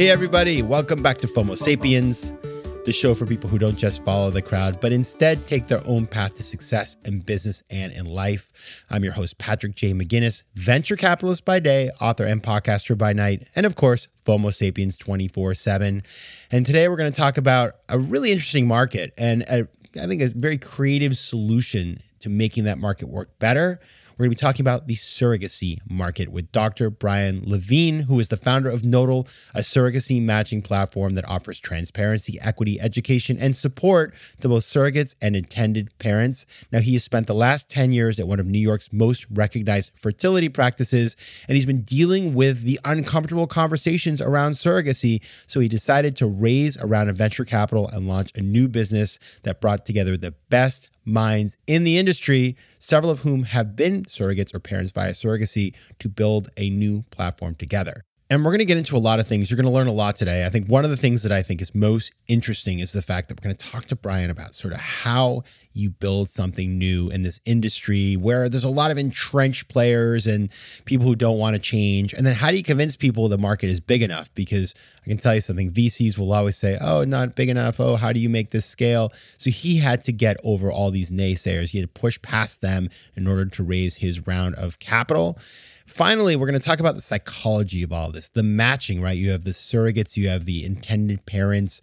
Hey, everybody, welcome back to FOMO Sapiens, the show for people who don't just follow the crowd, but instead take their own path to success in business and in life. I'm your host, Patrick J. McGinnis, venture capitalist by day, author and podcaster by night, and of course, FOMO Sapiens 24 7. And today we're going to talk about a really interesting market and a, I think a very creative solution to making that market work better. We're going to be talking about the surrogacy market with Dr. Brian Levine, who is the founder of Nodal, a surrogacy matching platform that offers transparency, equity, education, and support to both surrogates and intended parents. Now, he has spent the last 10 years at one of New York's most recognized fertility practices, and he's been dealing with the uncomfortable conversations around surrogacy. So he decided to raise around a venture capital and launch a new business that brought together the best minds in the industry, several of whom have been surrogates or parents via surrogacy, to build a new platform together. And we're going to get into a lot of things. You're going to learn a lot today. I think one of the things that I think is most interesting is the fact that we're going to talk to Brian about sort of how you build something new in this industry where there's a lot of entrenched players and people who don't want to change. And then how do you convince people the market is big enough? Because I can tell you something VCs will always say, oh, not big enough. Oh, how do you make this scale? So he had to get over all these naysayers. He had to push past them in order to raise his round of capital. Finally, we're going to talk about the psychology of all this, the matching, right? You have the surrogates, you have the intended parents.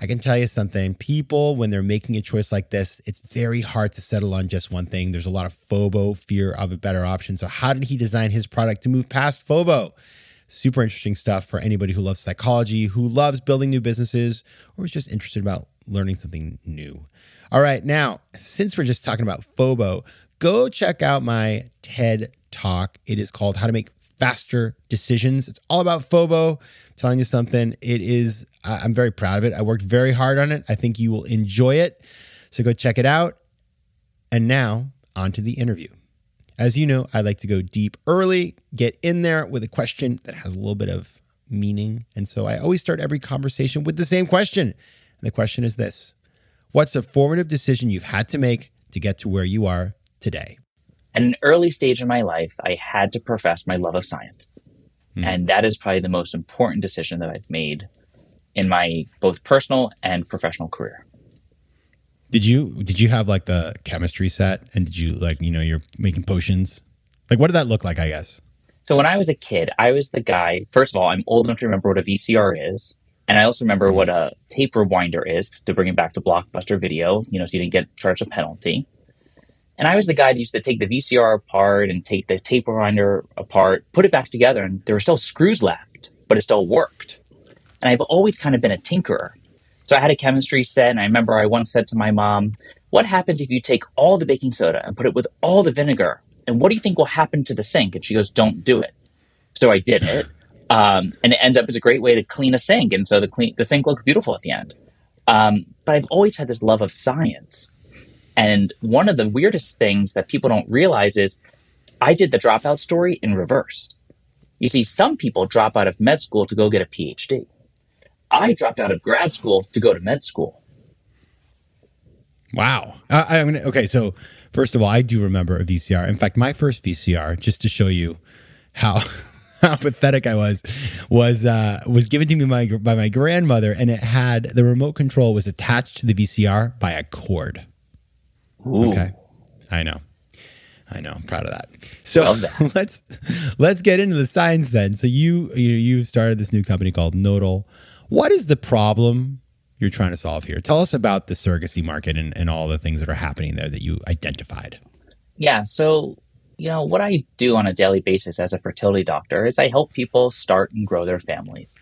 I can tell you something people, when they're making a choice like this, it's very hard to settle on just one thing. There's a lot of FOBO, fear of a better option. So, how did he design his product to move past FOBO? Super interesting stuff for anybody who loves psychology, who loves building new businesses, or is just interested about learning something new. All right, now, since we're just talking about FOBO, go check out my TED talk. It is called How to Make Faster Decisions. It's all about FOBO. Telling you something, it is, I'm very proud of it. I worked very hard on it. I think you will enjoy it. So go check it out. And now, on to the interview. As you know, I like to go deep early, get in there with a question that has a little bit of meaning. And so I always start every conversation with the same question. And the question is this What's a formative decision you've had to make to get to where you are today? At an early stage in my life, I had to profess my love of science. Mm. And that is probably the most important decision that I've made in my both personal and professional career. Did you did you have like the chemistry set and did you like, you know, you're making potions? Like what did that look like, I guess? So when I was a kid, I was the guy, first of all, I'm old enough to remember what a VCR is. And I also remember what a tape rewinder is to bring it back to Blockbuster Video, you know, so you didn't get charged a penalty. And I was the guy that used to take the VCR apart and take the tape rewinder apart, put it back together, and there were still screws left, but it still worked. And I've always kind of been a tinkerer. So I had a chemistry set, and I remember I once said to my mom, What happens if you take all the baking soda and put it with all the vinegar? And what do you think will happen to the sink? And she goes, Don't do it. So I did it. Um, and it ended up as a great way to clean a sink. And so the, clean, the sink looked beautiful at the end. Um, but I've always had this love of science. And one of the weirdest things that people don't realize is I did the dropout story in reverse. You see, some people drop out of med school to go get a PhD. I dropped out of grad school to go to med school. Wow. Uh, I mean, okay. So first of all, I do remember a VCR. In fact, my first VCR, just to show you how how pathetic I was, was uh, was given to me by, by my grandmother, and it had the remote control was attached to the VCR by a cord. Ooh. Okay, I know, I know. I'm proud of that. So that. let's let's get into the science then. So you you you started this new company called Nodal. What is the problem you're trying to solve here? Tell us about the surrogacy market and, and all the things that are happening there that you identified. Yeah. So, you know, what I do on a daily basis as a fertility doctor is I help people start and grow their families.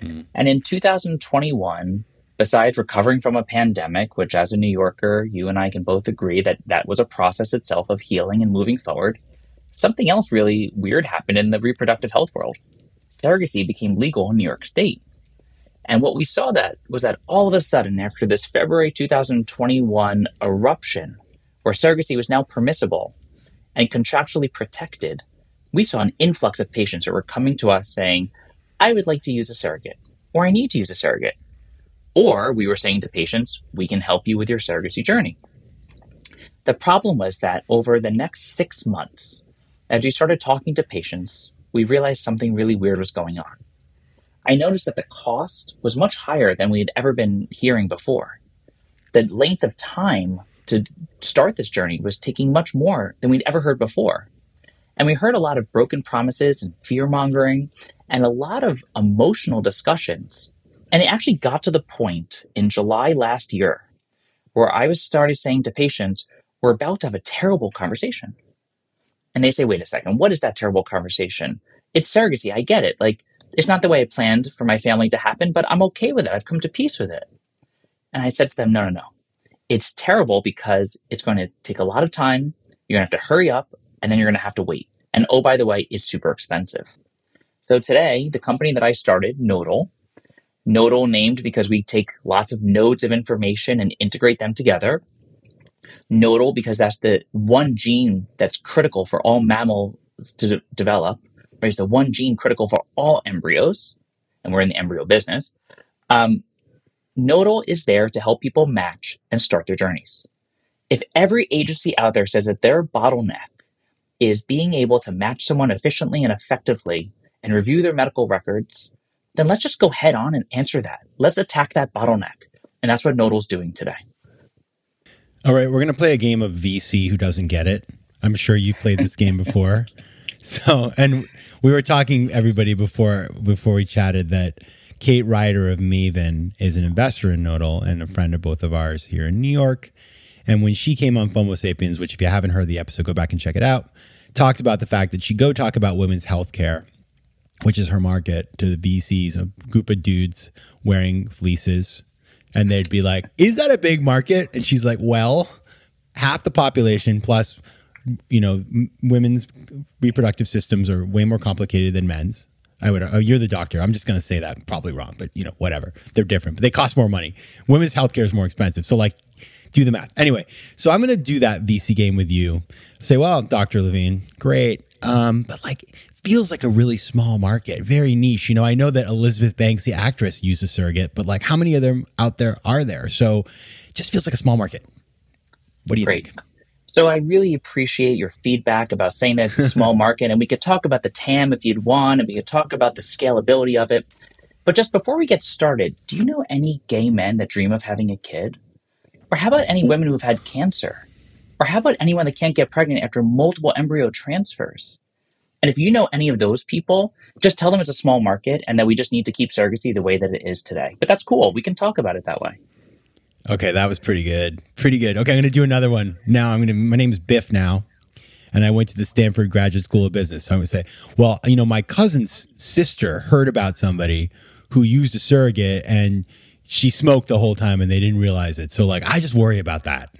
Mm-hmm. And in 2021, besides recovering from a pandemic, which as a New Yorker, you and I can both agree that that was a process itself of healing and moving forward, something else really weird happened in the reproductive health world. Surrogacy became legal in New York State. And what we saw that was that all of a sudden, after this February 2021 eruption, where surrogacy was now permissible and contractually protected, we saw an influx of patients that were coming to us saying, I would like to use a surrogate, or I need to use a surrogate. Or we were saying to patients, we can help you with your surrogacy journey. The problem was that over the next six months, as we started talking to patients, we realized something really weird was going on. I noticed that the cost was much higher than we had ever been hearing before. The length of time to start this journey was taking much more than we'd ever heard before. And we heard a lot of broken promises and fear mongering and a lot of emotional discussions. And it actually got to the point in July last year where I was started saying to patients, we're about to have a terrible conversation. And they say, wait a second, what is that terrible conversation? It's surrogacy. I get it. Like, it's not the way I planned for my family to happen, but I'm okay with it. I've come to peace with it. And I said to them, no, no, no. It's terrible because it's going to take a lot of time. You're going to have to hurry up and then you're going to have to wait. And oh, by the way, it's super expensive. So today, the company that I started, Nodal, Nodal named because we take lots of nodes of information and integrate them together. Nodal because that's the one gene that's critical for all mammals to de- develop. Right? It's the one gene critical for all embryos, and we're in the embryo business. Um, Nodal is there to help people match and start their journeys. If every agency out there says that their bottleneck is being able to match someone efficiently and effectively and review their medical records, then let's just go head on and answer that. Let's attack that bottleneck. And that's what Nodal's doing today. All right, we're going to play a game of VC who doesn't get it. I'm sure you've played this game before. So, and we were talking everybody before before we chatted that Kate Ryder of Maven is an investor in Nodal and a friend of both of ours here in New York. And when she came on FOMO Sapiens, which if you haven't heard the episode, go back and check it out, talked about the fact that she go talk about women's health care, which is her market, to the VCs, a group of dudes wearing fleeces. And they'd be like, Is that a big market? And she's like, Well, half the population plus you know m- women's reproductive systems are way more complicated than men's. I would oh, you're the doctor. I'm just going to say that probably wrong but you know whatever. They're different but they cost more money. Women's healthcare is more expensive so like do the math. Anyway so i'm going to do that vc game with you. Say well dr levine great um, but like feels like a really small market very niche you know i know that elizabeth banks the actress used a surrogate but like how many of them out there are there so it just feels like a small market what do you Great. think So I really appreciate your feedback about saying that it's a small market, and we could talk about the TAM if you'd want, and we could talk about the scalability of it. But just before we get started, do you know any gay men that dream of having a kid? Or how about any women who've had cancer? Or how about anyone that can't get pregnant after multiple embryo transfers? And if you know any of those people, just tell them it's a small market and that we just need to keep surrogacy the way that it is today. But that's cool. We can talk about it that way. Okay, that was pretty good. Pretty good. Okay, I'm going to do another one. Now, I'm going to, my name is Biff now, and I went to the Stanford Graduate School of Business. So I'm going to say, well, you know, my cousin's sister heard about somebody who used a surrogate and she smoked the whole time and they didn't realize it. So, like, I just worry about that.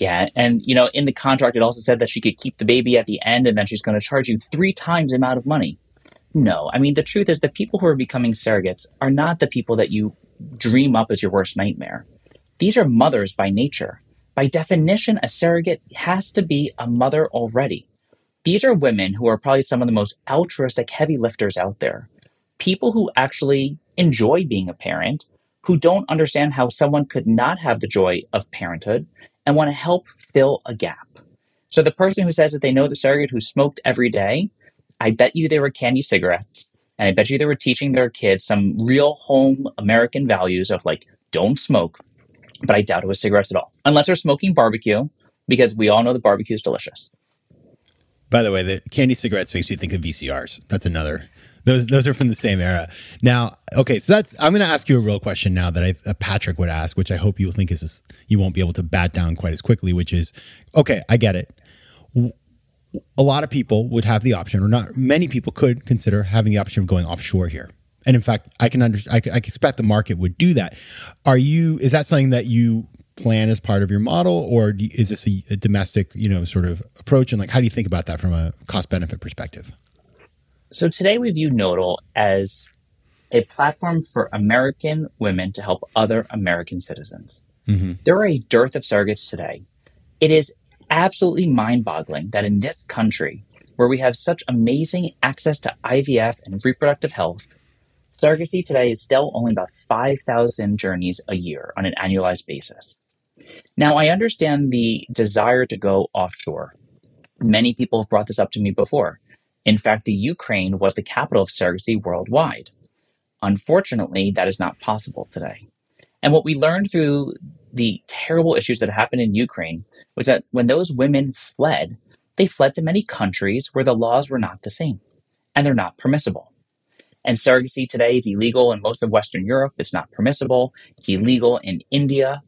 Yeah, and you know, in the contract, it also said that she could keep the baby at the end, and then she's going to charge you three times the amount of money. No, I mean the truth is the people who are becoming surrogates are not the people that you dream up as your worst nightmare. These are mothers by nature. By definition, a surrogate has to be a mother already. these are women who are probably some of the most altruistic heavy lifters out there. People who actually enjoy being a parent, who don't understand how someone could not have the joy of parenthood and want to help fill a gap. So the person who says that they know the surrogate who smoked every day, I bet you they were candy cigarettes. And I bet you they were teaching their kids some real home American values of like, don't smoke. But I doubt it was cigarettes at all. Unless they're smoking barbecue, because we all know the barbecue is delicious. By the way, the candy cigarettes makes me think of VCRs. That's another. Those those are from the same era. Now, okay, so that's. I'm going to ask you a real question now that I, uh, Patrick would ask, which I hope you'll think is just, you won't be able to bat down quite as quickly. Which is, okay, I get it. A lot of people would have the option, or not many people could consider having the option of going offshore here. And in fact, I can under, I, I expect the market would do that. Are you? Is that something that you plan as part of your model, or is this a, a domestic, you know, sort of approach? And like, how do you think about that from a cost benefit perspective? So today we view Nodal as a platform for American women to help other American citizens. Mm-hmm. There are a dearth of surrogates today. It is absolutely mind boggling that in this country, where we have such amazing access to IVF and reproductive health, surrogacy today is still only about 5,000 journeys a year on an annualized basis. Now, I understand the desire to go offshore. Many people have brought this up to me before. In fact, the Ukraine was the capital of surrogacy worldwide. Unfortunately, that is not possible today. And what we learned through the terrible issues that happened in Ukraine was that when those women fled, they fled to many countries where the laws were not the same and they're not permissible. And surrogacy today is illegal in most of Western Europe. It's not permissible. It's illegal in India.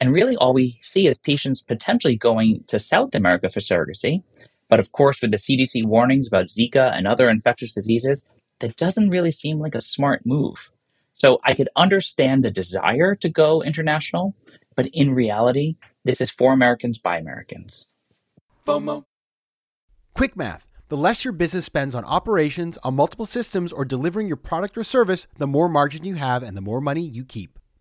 And really, all we see is patients potentially going to South America for surrogacy. But of course, with the CDC warnings about Zika and other infectious diseases, that doesn't really seem like a smart move. So I could understand the desire to go international, but in reality, this is for Americans by Americans. FOMO. Quick math. The less your business spends on operations, on multiple systems, or delivering your product or service, the more margin you have and the more money you keep.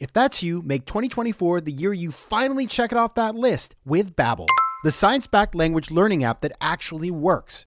If that's you, make 2024 the year you finally check it off that list with Babbel, the science-backed language learning app that actually works.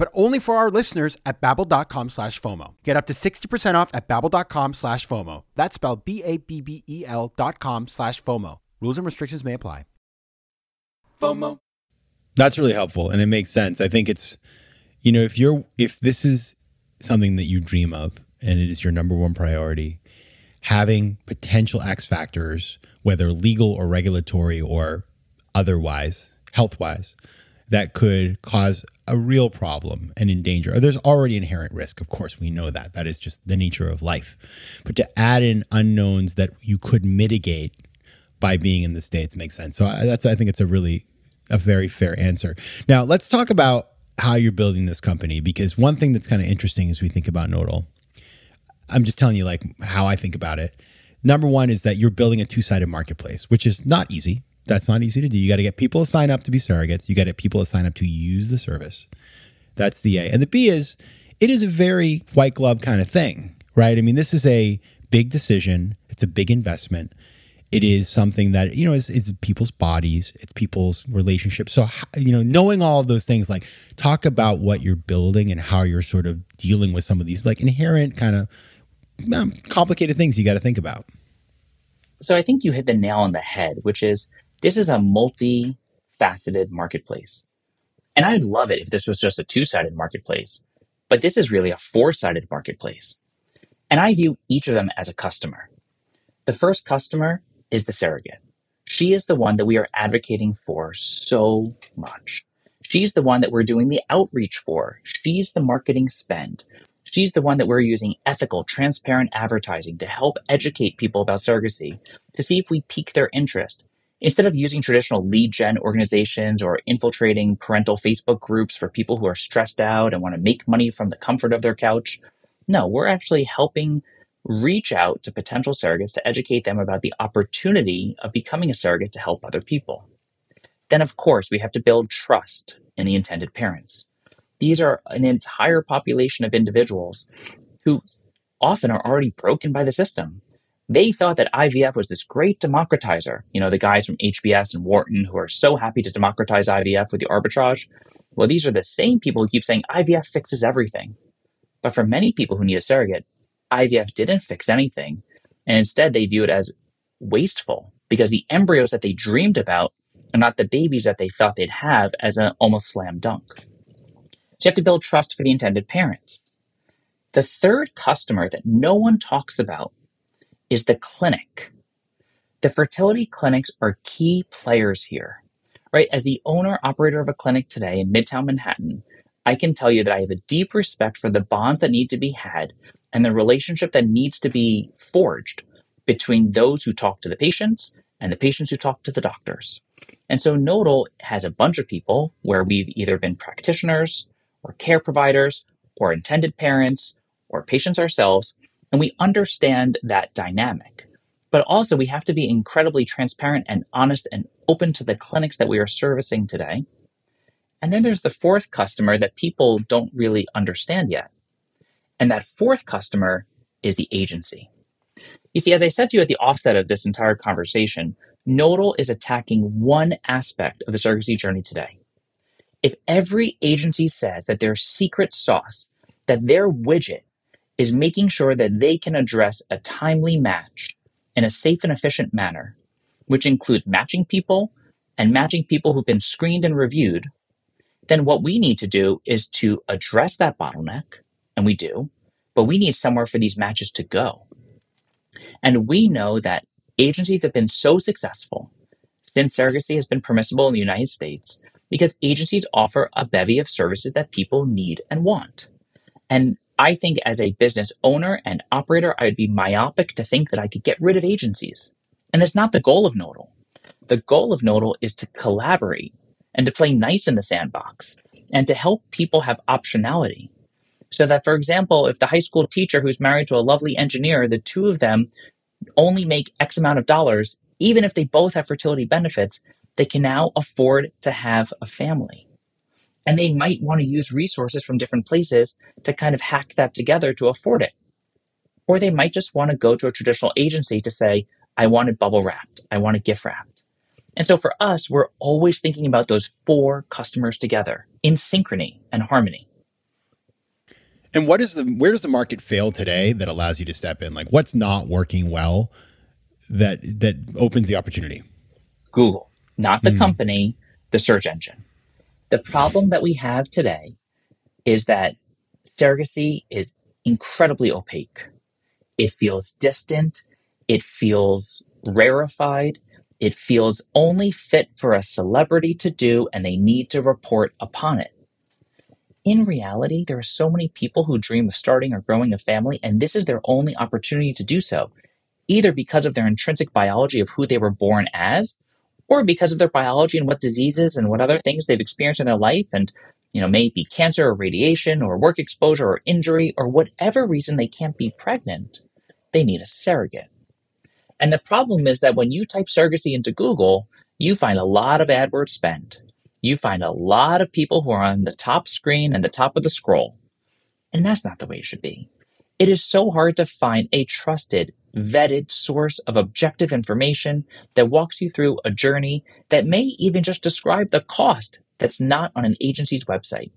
but only for our listeners at babbel.com slash FOMO. Get up to 60% off at babbel.com slash FOMO. That's spelled B-A-B-B-E-L dot com slash FOMO. Rules and restrictions may apply. FOMO. That's really helpful and it makes sense. I think it's you know if you're if this is something that you dream of and it is your number one priority, having potential X factors, whether legal or regulatory or otherwise, health wise, that could cause a real problem and endanger. There's already inherent risk, of course, we know that. That is just the nature of life. But to add in unknowns that you could mitigate by being in the states makes sense. So I, that's I think it's a really a very fair answer. Now, let's talk about how you're building this company because one thing that's kind of interesting as we think about Nodal, I'm just telling you like how I think about it. Number one is that you're building a two sided marketplace, which is not easy. That's not easy to do. You got to get people to sign up to be surrogates. You got to get people to sign up to use the service. That's the A. And the B is it is a very white glove kind of thing, right? I mean, this is a big decision, it's a big investment. It is something that, you know, is, is people's bodies, it's people's relationships. So, you know, knowing all of those things, like talk about what you're building and how you're sort of dealing with some of these like inherent kind of um, complicated things you got to think about. So I think you hit the nail on the head, which is this is a multifaceted marketplace. And I'd love it if this was just a two sided marketplace, but this is really a four sided marketplace. And I view each of them as a customer. The first customer is the surrogate. She is the one that we are advocating for so much. She's the one that we're doing the outreach for. She's the marketing spend. She's the one that we're using ethical, transparent advertising to help educate people about surrogacy, to see if we pique their interest. Instead of using traditional lead gen organizations or infiltrating parental Facebook groups for people who are stressed out and want to make money from the comfort of their couch, no, we're actually helping reach out to potential surrogates to educate them about the opportunity of becoming a surrogate to help other people. Then, of course, we have to build trust in the intended parents. These are an entire population of individuals who often are already broken by the system. They thought that IVF was this great democratizer. You know, the guys from HBS and Wharton who are so happy to democratize IVF with the arbitrage. Well, these are the same people who keep saying IVF fixes everything. But for many people who need a surrogate, IVF didn't fix anything. And instead, they view it as wasteful because the embryos that they dreamed about are not the babies that they thought they'd have as an almost slam dunk. So you have to build trust for the intended parents. The third customer that no one talks about is the clinic. The fertility clinics are key players here, right? As the owner operator of a clinic today in Midtown Manhattan, I can tell you that I have a deep respect for the bonds that need to be had and the relationship that needs to be forged between those who talk to the patients and the patients who talk to the doctors. And so Nodal has a bunch of people where we've either been practitioners or care providers or intended parents or patients ourselves, and we understand that dynamic. But also, we have to be incredibly transparent and honest and open to the clinics that we are servicing today. And then there's the fourth customer that people don't really understand yet. And that fourth customer is the agency. You see, as I said to you at the offset of this entire conversation, Nodal is attacking one aspect of the surrogacy journey today. If every agency says that their secret sauce, that their widget is making sure that they can address a timely match in a safe and efficient manner, which include matching people and matching people who've been screened and reviewed, then what we need to do is to address that bottleneck and we do, but we need somewhere for these matches to go. And we know that agencies have been so successful since surrogacy has been permissible in the United States because agencies offer a bevy of services that people need and want. And I think as a business owner and operator, I would be myopic to think that I could get rid of agencies. And it's not the goal of Nodal. The goal of Nodal is to collaborate and to play nice in the sandbox and to help people have optionality. So that, for example, if the high school teacher who's married to a lovely engineer, the two of them only make X amount of dollars, even if they both have fertility benefits, they can now afford to have a family. And they might want to use resources from different places to kind of hack that together to afford it. Or they might just want to go to a traditional agency to say, I want it bubble wrapped, I want it gift wrapped. And so for us, we're always thinking about those four customers together in synchrony and harmony. And what is the where does the market fail today that allows you to step in? Like what's not working well that that opens the opportunity? Google, not the mm. company, the search engine. The problem that we have today is that surrogacy is incredibly opaque. It feels distant, it feels rarefied, it feels only fit for a celebrity to do and they need to report upon it. In reality, there are so many people who dream of starting or growing a family, and this is their only opportunity to do so, either because of their intrinsic biology of who they were born as, or because of their biology and what diseases and what other things they've experienced in their life, and you know, may it be cancer or radiation or work exposure or injury or whatever reason they can't be pregnant, they need a surrogate. And the problem is that when you type surrogacy into Google, you find a lot of AdWords spend. You find a lot of people who are on the top screen and the top of the scroll. And that's not the way it should be. It is so hard to find a trusted, vetted source of objective information that walks you through a journey that may even just describe the cost that's not on an agency's website.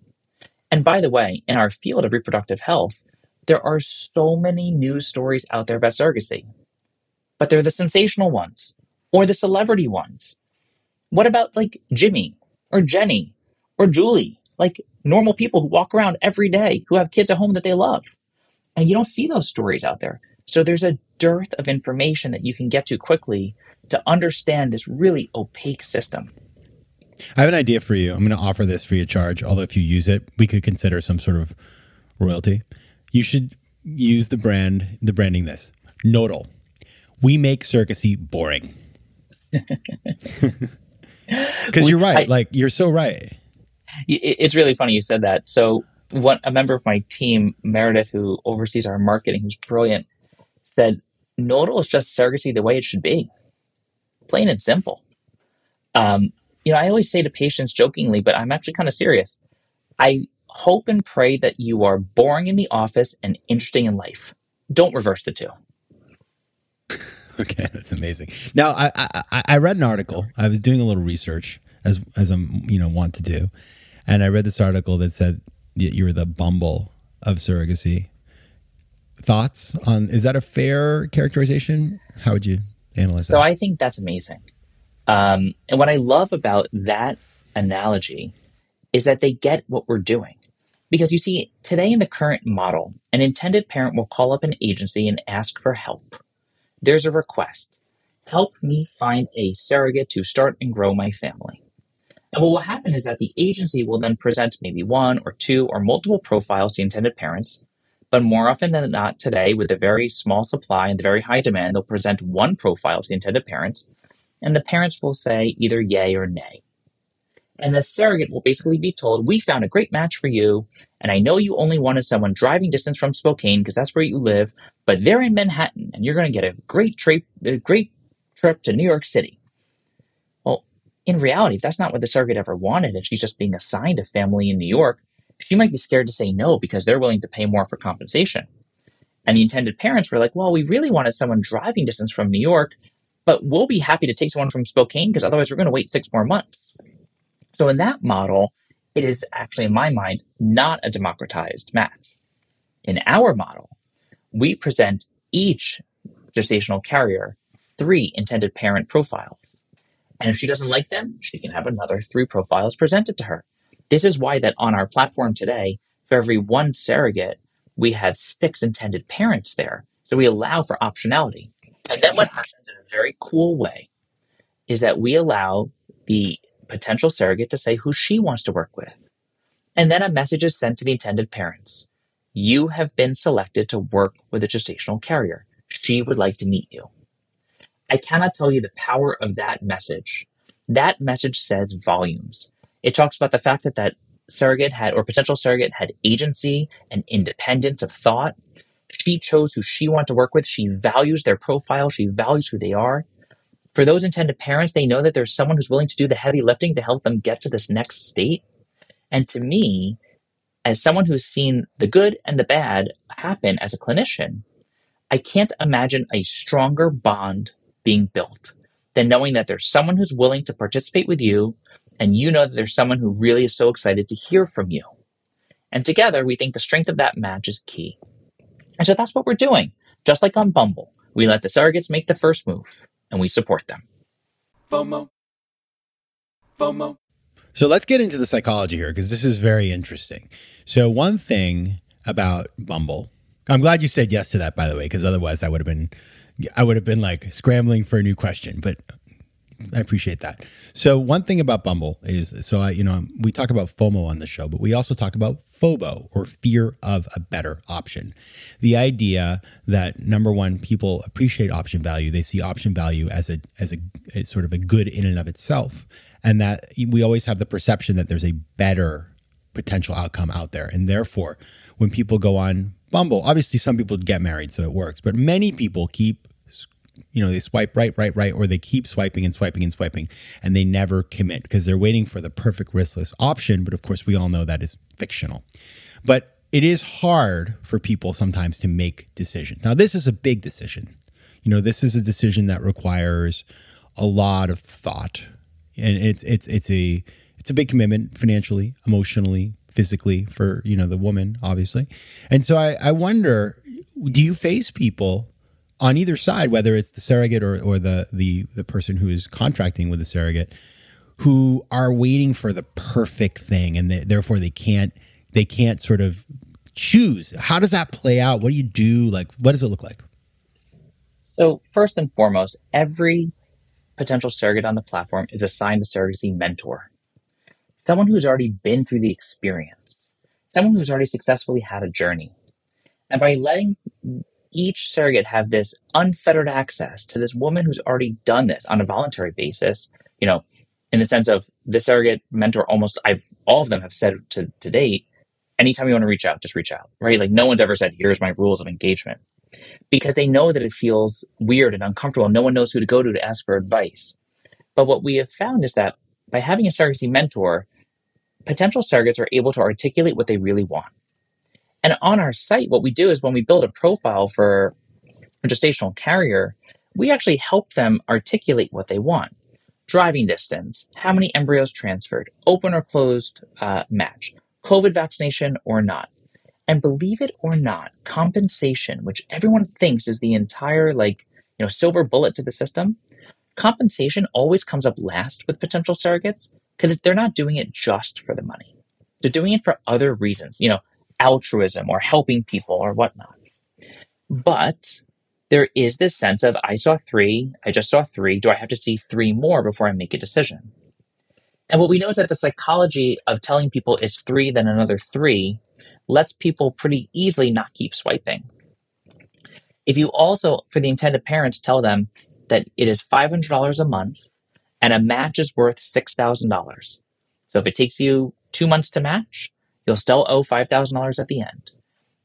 And by the way, in our field of reproductive health, there are so many news stories out there about surrogacy, but they're the sensational ones or the celebrity ones. What about like Jimmy or Jenny or Julie? Like normal people who walk around every day who have kids at home that they love. And you don't see those stories out there. So there's a dearth of information that you can get to quickly to understand this really opaque system. I have an idea for you. I'm going to offer this free of charge. Although if you use it, we could consider some sort of royalty. You should use the brand, the branding this. Nodal. We make surrogacy boring. Because you're right. I, like you're so right. It's really funny you said that. So one a member of my team, Meredith, who oversees our marketing, who's brilliant, said nodal is just surrogacy the way it should be, plain and simple. Um, you know, I always say to patients jokingly, but I'm actually kind of serious. I hope and pray that you are boring in the office and interesting in life. Don't reverse the two. okay, that's amazing. Now, I, I I read an article. I was doing a little research as as I'm you know want to do, and I read this article that said that you were the Bumble of surrogacy. Thoughts on is that a fair characterization? How would you analyze so that? So I think that's amazing. Um, and what I love about that analogy is that they get what we're doing. Because you see, today in the current model, an intended parent will call up an agency and ask for help. There's a request help me find a surrogate to start and grow my family. And what will happen is that the agency will then present maybe one or two or multiple profiles to intended parents. But more often than not today, with a very small supply and the very high demand, they'll present one profile to the intended parents and the parents will say either yay or nay. And the surrogate will basically be told, We found a great match for you, and I know you only wanted someone driving distance from Spokane because that's where you live, but they're in Manhattan, and you're going to get a great trip, a great trip to New York City. In reality, if that's not what the surrogate ever wanted, and she's just being assigned a family in New York, she might be scared to say no because they're willing to pay more for compensation. And the intended parents were like, Well, we really wanted someone driving distance from New York, but we'll be happy to take someone from Spokane because otherwise we're going to wait six more months. So in that model, it is actually, in my mind, not a democratized match. In our model, we present each gestational carrier three intended parent profiles. And if she doesn't like them, she can have another three profiles presented to her. This is why that on our platform today, for every one surrogate, we have six intended parents there. So we allow for optionality. And then what happens in a very cool way is that we allow the potential surrogate to say who she wants to work with. And then a message is sent to the intended parents. You have been selected to work with a gestational carrier. She would like to meet you. I cannot tell you the power of that message. That message says volumes. It talks about the fact that that surrogate had, or potential surrogate had agency and independence of thought. She chose who she wanted to work with. She values their profile. She values who they are. For those intended parents, they know that there's someone who's willing to do the heavy lifting to help them get to this next state. And to me, as someone who's seen the good and the bad happen as a clinician, I can't imagine a stronger bond being built than knowing that there's someone who's willing to participate with you and you know that there's someone who really is so excited to hear from you. And together, we think the strength of that match is key. And so that's what we're doing. Just like on Bumble, we let the surrogates make the first move and we support them. FOMO. FOMO. So let's get into the psychology here because this is very interesting. So, one thing about Bumble, I'm glad you said yes to that, by the way, because otherwise I would have been. I would have been like scrambling for a new question, but I appreciate that. So one thing about Bumble is, so I, you know, we talk about FOMO on the show, but we also talk about FOBO or fear of a better option. The idea that number one, people appreciate option value. They see option value as a as a as sort of a good in and of itself, and that we always have the perception that there's a better potential outcome out there, and therefore, when people go on Bumble, obviously some people get married, so it works, but many people keep you know they swipe right right right or they keep swiping and swiping and swiping and they never commit because they're waiting for the perfect riskless option but of course we all know that is fictional. But it is hard for people sometimes to make decisions. Now this is a big decision. You know this is a decision that requires a lot of thought and it's it's it's a it's a big commitment financially emotionally physically for you know the woman obviously and so i i wonder do you face people on either side, whether it's the surrogate or, or the, the the person who is contracting with the surrogate, who are waiting for the perfect thing, and they, therefore they can't they can't sort of choose. How does that play out? What do you do? Like, what does it look like? So first and foremost, every potential surrogate on the platform is assigned a surrogacy mentor, someone who's already been through the experience, someone who's already successfully had a journey. And by letting each surrogate have this unfettered access to this woman who's already done this on a voluntary basis, you know, in the sense of the surrogate mentor almost I've all of them have said to, to date, anytime you want to reach out, just reach out. Right. Like no one's ever said, here's my rules of engagement. Because they know that it feels weird and uncomfortable. No one knows who to go to to ask for advice. But what we have found is that by having a surrogacy mentor, potential surrogates are able to articulate what they really want. And on our site, what we do is when we build a profile for a gestational carrier, we actually help them articulate what they want. Driving distance, how many embryos transferred, open or closed uh, match, COVID vaccination or not. And believe it or not, compensation, which everyone thinks is the entire like, you know, silver bullet to the system, compensation always comes up last with potential surrogates because they're not doing it just for the money. They're doing it for other reasons. You know, altruism or helping people or whatnot. But there is this sense of I saw three, I just saw three. Do I have to see three more before I make a decision? And what we know is that the psychology of telling people it's three, then another three, lets people pretty easily not keep swiping. If you also, for the intended parents, tell them that it is $500 a month and a match is worth $6,000. So if it takes you two months to match, you'll still owe $5,000 at the end.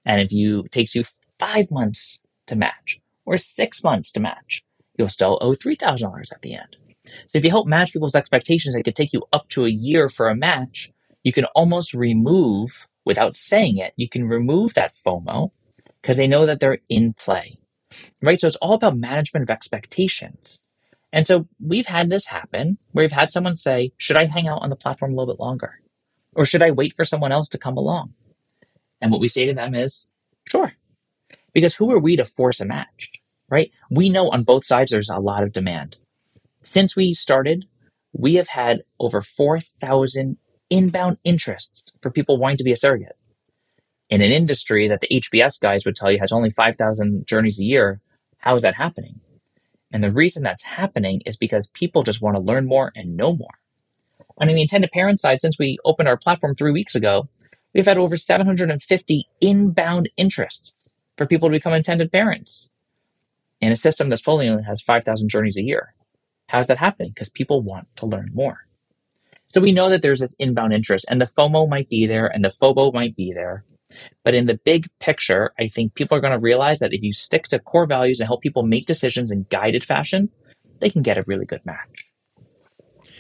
And if you it takes you five months to match or six months to match, you'll still owe $3,000 at the end. So if you help match people's expectations, it could take you up to a year for a match. You can almost remove, without saying it, you can remove that FOMO because they know that they're in play, right? So it's all about management of expectations. And so we've had this happen where we've had someone say, should I hang out on the platform a little bit longer? Or should I wait for someone else to come along? And what we say to them is, sure. Because who are we to force a match, right? We know on both sides there's a lot of demand. Since we started, we have had over 4,000 inbound interests for people wanting to be a surrogate. In an industry that the HBS guys would tell you has only 5,000 journeys a year, how is that happening? And the reason that's happening is because people just want to learn more and know more. On the intended parent side, since we opened our platform three weeks ago, we've had over 750 inbound interests for people to become intended parents in a system that's fully only has 5,000 journeys a year. How's that happening? Because people want to learn more. So we know that there's this inbound interest, and the FOMO might be there, and the FOBO might be there. But in the big picture, I think people are going to realize that if you stick to core values and help people make decisions in guided fashion, they can get a really good match.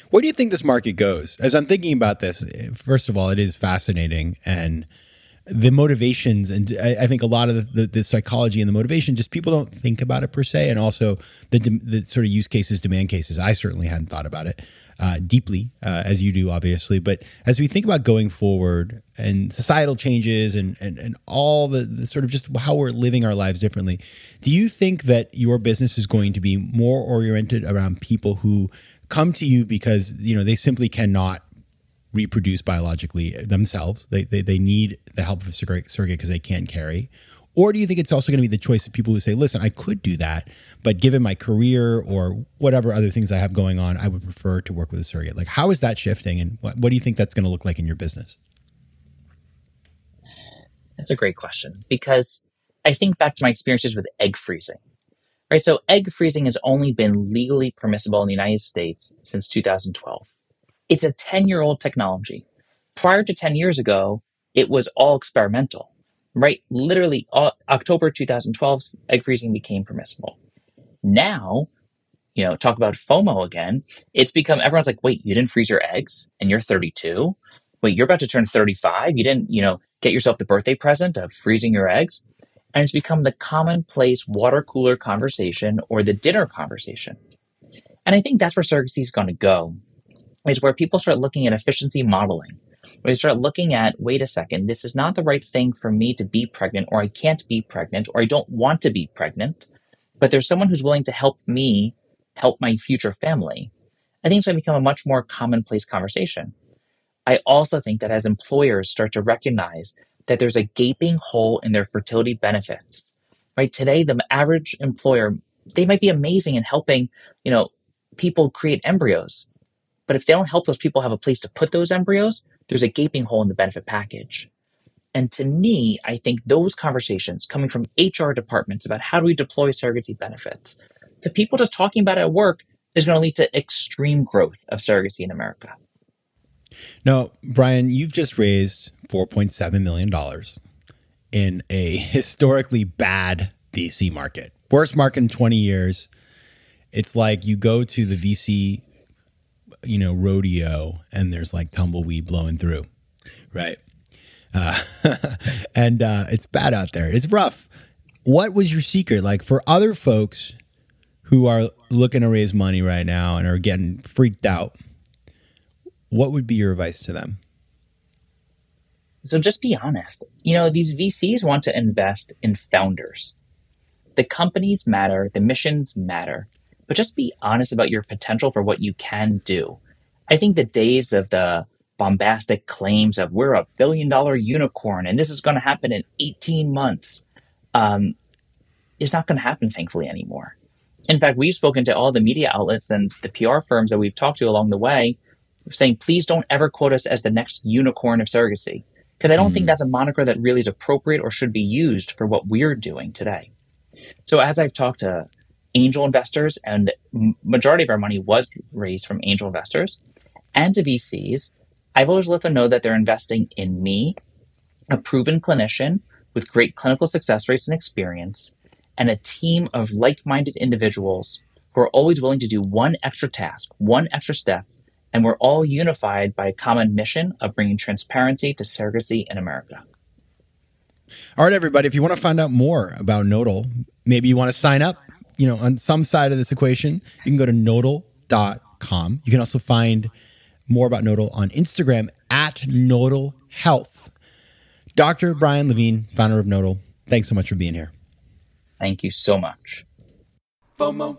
Where do you think this market goes? As I'm thinking about this, first of all, it is fascinating and the motivations and I, think a lot of the, the, the, psychology and the motivation just people don't think about it per se and also the, the sort of use cases demand cases i certainly hadn't thought about it uh, deeply uh, as you do obviously but as we think about going forward and societal changes and and, and all the, the sort of just how we're living our lives differently do you think that your business is going to be more oriented around people who come to you because you know they simply cannot reproduce biologically themselves. They they, they need the help of a surrogate because they can't carry. Or do you think it's also going to be the choice of people who say, listen, I could do that, but given my career or whatever other things I have going on, I would prefer to work with a surrogate? Like, how is that shifting? And what, what do you think that's going to look like in your business? That's a great question because I think back to my experiences with egg freezing right? So egg freezing has only been legally permissible in the United States since 2012. It's a 10 year old technology. Prior to 10 years ago, it was all experimental, right? Literally, October 2012, egg freezing became permissible. Now, you know, talk about FOMO again. It's become everyone's like, wait, you didn't freeze your eggs and you're 32. Wait, you're about to turn 35. You didn't, you know, get yourself the birthday present of freezing your eggs. And it's become the commonplace water cooler conversation or the dinner conversation. And I think that's where surrogacy is going to go, is where people start looking at efficiency modeling, they start looking at, wait a second, this is not the right thing for me to be pregnant, or I can't be pregnant, or I don't want to be pregnant, but there's someone who's willing to help me help my future family. I think it's going to become a much more commonplace conversation. I also think that as employers start to recognize that there's a gaping hole in their fertility benefits, right? Today, the average employer, they might be amazing in helping, you know, people create embryos. But if they don't help those people have a place to put those embryos, there's a gaping hole in the benefit package. And to me, I think those conversations coming from HR departments about how do we deploy surrogacy benefits to people just talking about it at work is going to lead to extreme growth of surrogacy in America. Now, Brian, you've just raised $4.7 million in a historically bad VC market. Worst market in 20 years. It's like you go to the VC, you know, rodeo and there's like tumbleweed blowing through, right? Uh, and uh, it's bad out there. It's rough. What was your secret? Like for other folks who are looking to raise money right now and are getting freaked out, what would be your advice to them? So just be honest. You know, these VCs want to invest in founders. The companies matter, the missions matter, but just be honest about your potential for what you can do. I think the days of the bombastic claims of we're a billion dollar unicorn and this is going to happen in 18 months um, is not going to happen, thankfully, anymore. In fact, we've spoken to all the media outlets and the PR firms that we've talked to along the way saying, please don't ever quote us as the next unicorn of surrogacy. Because I don't mm. think that's a moniker that really is appropriate or should be used for what we're doing today. So as I've talked to angel investors, and majority of our money was raised from angel investors, and to VCs, I've always let them know that they're investing in me, a proven clinician with great clinical success rates and experience, and a team of like minded individuals who are always willing to do one extra task, one extra step, and we're all unified by a common mission of bringing transparency to surrogacy in America. All right, everybody, if you want to find out more about Nodal, maybe you want to sign up, you know, on some side of this equation, you can go to nodal.com. You can also find more about Nodal on Instagram at Nodal Health. Dr. Brian Levine, founder of Nodal, thanks so much for being here. Thank you so much. FOMO.